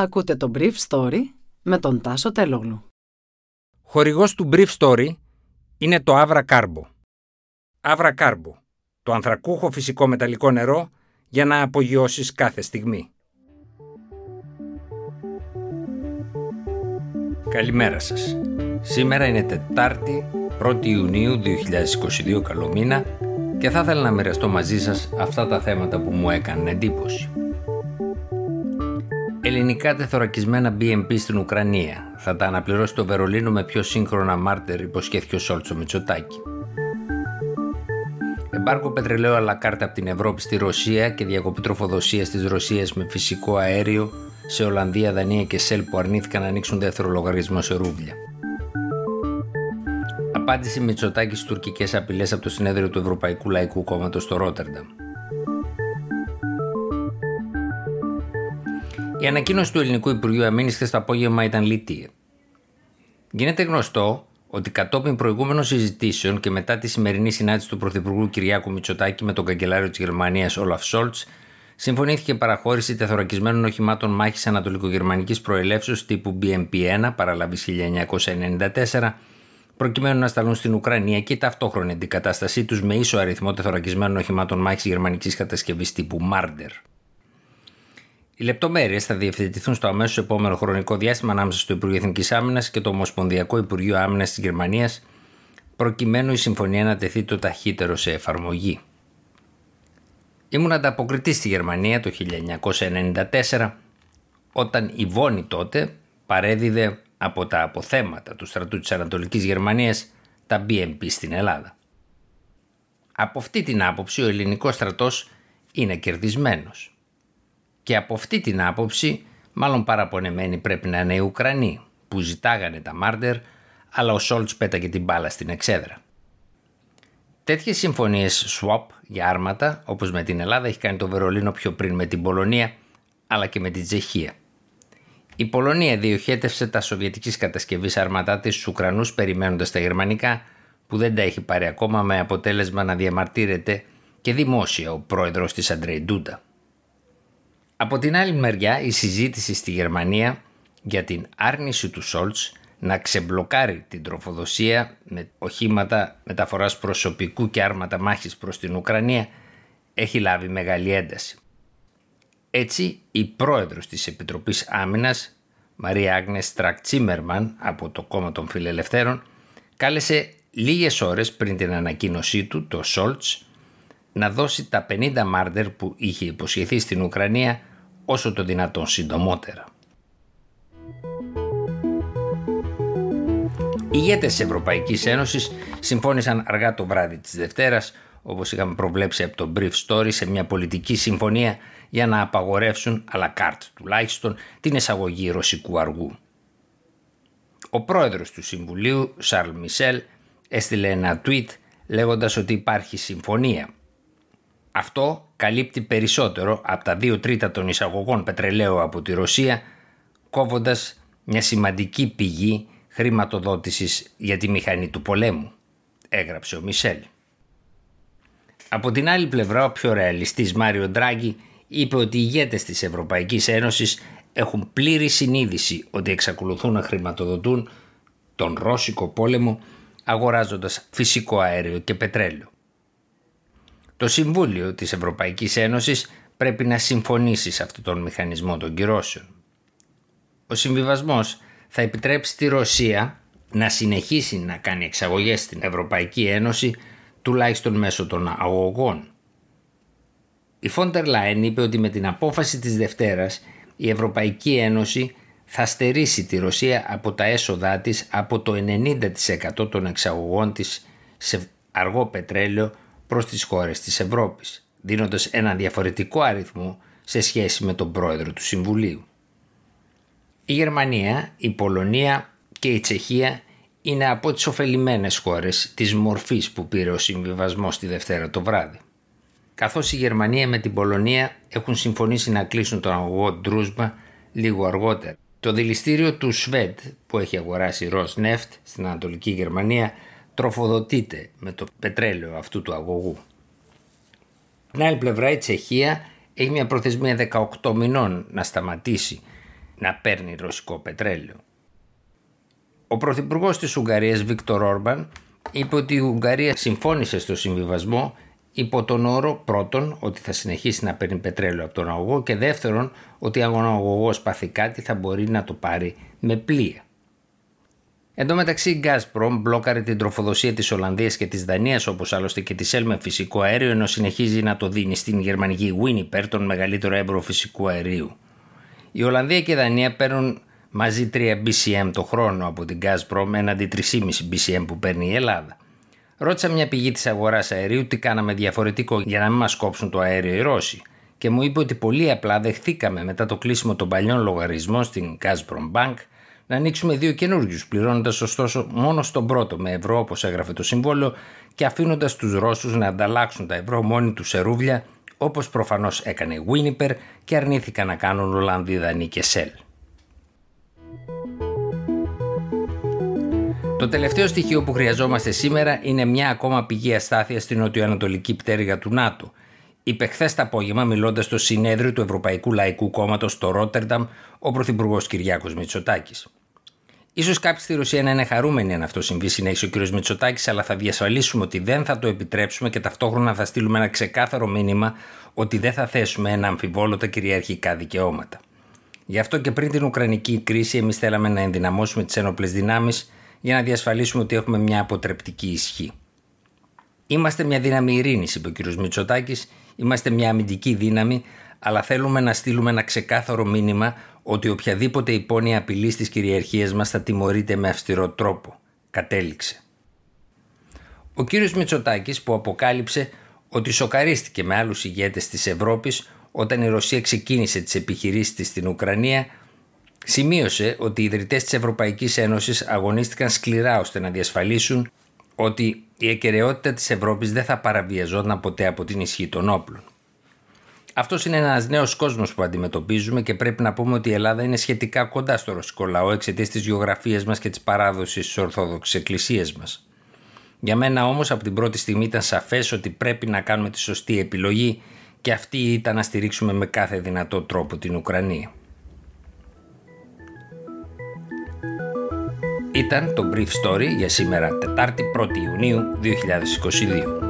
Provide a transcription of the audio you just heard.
Ακούτε το Brief Story με τον Τάσο Τελόγλου. Χορηγός του Brief Story είναι το Avra Carbo. Avra Carbo, το ανθρακούχο φυσικό μεταλλικό νερό για να απογειώσεις κάθε στιγμή. Καλημέρα σας. Σήμερα είναι Τετάρτη, 1η Ιουνίου 2022, καλό μήνα και θα ήθελα να μοιραστώ μαζί σας αυτά τα θέματα που μου έκαναν εντύπωση. Ελληνικά τεθωρακισμένα BMP στην Ουκρανία. Θα τα αναπληρώσει το Βερολίνο με πιο σύγχρονα μάρτερ, υποσχέθηκε ο Σόλτσο Μητσοτάκη. Εμπάρκο πετρελαίου αλλά κάρτα από την Ευρώπη στη Ρωσία και διακοπή τροφοδοσίας της Ρωσίας με φυσικό αέριο σε Ολλανδία, Δανία και Σέλ που αρνήθηκαν να ανοίξουν δεύτερο λογαριασμό σε ρούβλια. Απάντηση Μητσοτάκη στις τουρκικές απειλές από το συνέδριο του Ευρωπαϊκού Λαϊκού Κόμματος στο Ρότερνταμ. Η ανακοίνωση του Ελληνικού Υπουργείου Αμήνης χθες το απόγευμα ήταν λιτή. Γίνεται γνωστό ότι κατόπιν προηγούμενων συζητήσεων και μετά τη σημερινή συνάντηση του Πρωθυπουργού Κυριάκου Μητσοτάκη με τον καγκελάριο της Γερμανίας Όλαφ Σόλτς, συμφωνήθηκε παραχώρηση τεθωρακισμένων οχημάτων μάχης Ανατολικογερμανικής προελεύσεως τύπου BMP-1 παραλαβή 1994, προκειμένου να σταλούν στην Ουκρανία και ταυτόχρονη αντικατάστασή τους με ίσο αριθμό τεθωρακισμένων οχημάτων μάχης γερμανικής κατασκευής τύπου Marder. Οι λεπτομέρειες θα διευθετηθούν στο αμέσως επόμενο χρονικό διάστημα ανάμεσα στο Υπουργείο Εθνικής Άμυνας και το Ομοσπονδιακό Υπουργείο Άμυνας της Γερμανίας, προκειμένου η συμφωνία να τεθεί το ταχύτερο σε εφαρμογή. Ήμουν ανταποκριτής στη Γερμανία το 1994, όταν η Βόνη τότε παρέδιδε από τα αποθέματα του στρατού της Ανατολικής Γερμανίας τα BMP στην Ελλάδα. Από αυτή την άποψη ο ελληνικός στρατός είναι κερδισμένος. Και από αυτή την άποψη, μάλλον παραπονεμένοι πρέπει να είναι οι Ουκρανοί που ζητάγανε τα Μάρντερ, αλλά ο Σόλτς πέταγε την μπάλα στην εξέδρα. Τέτοιες συμφωνίες swap για άρματα, όπως με την Ελλάδα, έχει κάνει το Βερολίνο πιο πριν με την Πολωνία, αλλά και με την Τσεχία. Η Πολωνία διοχέτευσε τα σοβιετικής κατασκευής αρματά της στους Ουκρανούς περιμένοντας τα γερμανικά, που δεν τα έχει πάρει ακόμα με αποτέλεσμα να διαμαρτύρεται και δημόσια ο πρόεδρος της Αντρέι Ντούντα. Από την άλλη μεριά η συζήτηση στη Γερμανία για την άρνηση του Σόλτς να ξεμπλοκάρει την τροφοδοσία με οχήματα μεταφοράς προσωπικού και άρματα μάχης προς την Ουκρανία έχει λάβει μεγάλη ένταση. Έτσι, η πρόεδρος της Επιτροπής Άμυνας, Μαρία Άγνες Στρακτσίμερμαν από το κόμμα των Φιλελευθέρων, κάλεσε λίγες ώρες πριν την ανακοίνωσή του, το Σόλτς, να δώσει τα 50 μάρτερ που είχε υποσχεθεί στην Ουκρανία όσο το δυνατόν συντομότερα. Οι ηγέτες της Ευρωπαϊκής Ένωσης συμφώνησαν αργά το βράδυ της Δευτέρας, όπως είχαμε προβλέψει από το Brief Story, σε μια πολιτική συμφωνία για να απαγορεύσουν, αλλά κάρτ τουλάχιστον, την εισαγωγή ρωσικού αργού. Ο πρόεδρος του Συμβουλίου, Σαρλ Μισελ, έστειλε ένα tweet λέγοντας ότι υπάρχει συμφωνία αυτό καλύπτει περισσότερο από τα 2 τρίτα των εισαγωγών πετρελαίου από τη Ρωσία, κόβοντας μια σημαντική πηγή χρηματοδότησης για τη μηχανή του πολέμου, έγραψε ο Μισελ. Από την άλλη πλευρά, ο πιο ρεαλιστής Μάριο Ντράγκη είπε ότι οι ηγέτες της Ευρωπαϊκής Ένωσης έχουν πλήρη συνείδηση ότι εξακολουθούν να χρηματοδοτούν τον Ρώσικο πόλεμο αγοράζοντας φυσικό αέριο και πετρέλαιο. Το Συμβούλιο της Ευρωπαϊκής Ένωσης πρέπει να συμφωνήσει σε αυτόν τον μηχανισμό των κυρώσεων. Ο συμβιβασμός θα επιτρέψει τη Ρωσία να συνεχίσει να κάνει εξαγωγές στην Ευρωπαϊκή Ένωση τουλάχιστον μέσω των αγωγών. Η Φόντερ Λάιν είπε ότι με την απόφαση της Δευτέρας η Ευρωπαϊκή Ένωση θα στερήσει τη Ρωσία από τα έσοδά της από το 90% των εξαγωγών της σε αργό πετρέλαιο προς τις χώρες της Ευρώπης, δίνοντας ένα διαφορετικό αριθμό σε σχέση με τον πρόεδρο του Συμβουλίου. Η Γερμανία, η Πολωνία και η Τσεχία είναι από τις ωφελημένες χώρες της μορφής που πήρε ο συμβιβασμός τη Δευτέρα το βράδυ. Καθώς η Γερμανία με την Πολωνία έχουν συμφωνήσει να κλείσουν τον αγωγό Ντρούσμα λίγο αργότερα. Το δηληστήριο του Σβέντ που έχει αγοράσει η Rosneft στην Ανατολική Γερμανία τροφοδοτείται με το πετρέλαιο αυτού του αγωγού. Από την άλλη πλευρά η Τσεχία έχει μια προθεσμία 18 μηνών να σταματήσει να παίρνει ρωσικό πετρέλαιο. Ο Πρωθυπουργός της Ουγγαρίας Βίκτορ Όρμπαν είπε ότι η Ουγγαρία συμφώνησε στο συμβιβασμό υπό τον όρο πρώτον ότι θα συνεχίσει να παίρνει πετρέλαιο από τον αγωγό και δεύτερον ότι αν ο αγωγός πάθει κάτι θα μπορεί να το πάρει με πλοία. Εν τω μεταξύ η Gazprom μπλόκαρε την τροφοδοσία της Ολλανδίας και της Δανίας όπως άλλωστε και της με φυσικό αέριο ενώ συνεχίζει να το δίνει στην γερμανική Winnipeg τον μεγαλύτερο έμπορο φυσικού αερίου. Η Ολλανδία και η Δανία παίρνουν μαζί 3 BCM το χρόνο από την Gazprom έναντι 3,5 BCM που παίρνει η Ελλάδα. Ρώτησα μια πηγή της αγοράς αερίου τι κάναμε διαφορετικό για να μην μας κόψουν το αέριο οι Ρώσοι και μου είπε ότι πολύ απλά δεχθήκαμε μετά το κλείσιμο των παλιών λογαριασμών στην Gazprom Bank να ανοίξουμε δύο καινούριου, πληρώνοντας ωστόσο μόνο στον πρώτο με ευρώ όπως έγραφε το συμβόλαιο και αφήνοντας τους Ρώσους να ανταλλάξουν τα ευρώ μόνοι τους σε ρούβλια όπως προφανώς έκανε η Winnipeg και αρνήθηκαν να κάνουν Ολλανδοί, Δανείοι και Σελ. Το τελευταίο στοιχείο που χρειαζόμαστε σήμερα είναι μια ακόμα πηγή αστάθειας στην νοτιοανατολική πτέρυγα του ΝΑΤΟ. Είπε χθες το απόγευμα, μιλώντας στο συνέδριο του Ευρωπαϊκού Λαϊκού Κόμματος στο Ρότερνταμ, ο Πρωθυπουργός Κυριάκος Μητσοτάκης. Σω κάποιοι στη Ρωσία να είναι χαρούμενοι αν αυτό συμβεί, συνέχισε ο κ. Μητσοτάκης, αλλά θα διασφαλίσουμε ότι δεν θα το επιτρέψουμε και ταυτόχρονα θα στείλουμε ένα ξεκάθαρο μήνυμα ότι δεν θα θέσουμε ένα αμφιβόλο τα κυριαρχικά δικαιώματα. Γι' αυτό και πριν την Ουκρανική κρίση, εμείς θέλαμε να ενδυναμώσουμε τις ένοπλες δυνάμεις για να διασφαλίσουμε ότι έχουμε μια αποτρεπτική ισχύ. Είμαστε μια δύναμη ειρήνης, είπε ο κ. Μητσοτάκης, είμαστε μια αμυντική δύναμη, αλλά θέλουμε να στείλουμε ένα ξεκάθαρο μήνυμα ότι οποιαδήποτε υπόνοια απειλής στι κυριαρχίε μας θα τιμωρείται με αυστηρό τρόπο. Κατέληξε. Ο κύριος Μητσοτάκης που αποκάλυψε ότι σοκαρίστηκε με άλλους ηγέτες της Ευρώπης όταν η Ρωσία ξεκίνησε τις επιχειρήσεις της στην Ουκρανία Σημείωσε ότι οι ιδρυτές της Ευρωπαϊκής Ένωσης αγωνίστηκαν σκληρά ώστε να διασφαλίσουν ότι η εκαιρεότητα της Ευρώπης δεν θα παραβιαζόταν ποτέ από την ισχύ των όπλων. Αυτός είναι ένας νέος κόσμος που αντιμετωπίζουμε και πρέπει να πούμε ότι η Ελλάδα είναι σχετικά κοντά στο ρωσικό λαό εξαιτίας της γεωγραφίας μας και της παράδοσης της Ορθόδοξης Εκκλησίας μας. Για μένα όμως από την πρώτη στιγμή ήταν σαφές ότι πρέπει να κάνουμε τη σωστή επιλογή και αυτή ήταν να στηρίξουμε με κάθε δυνατό τρόπο την Ουκρανία. Ήταν το Brief Story για σήμερα Τετάρτη 1η Ιουνίου 2022.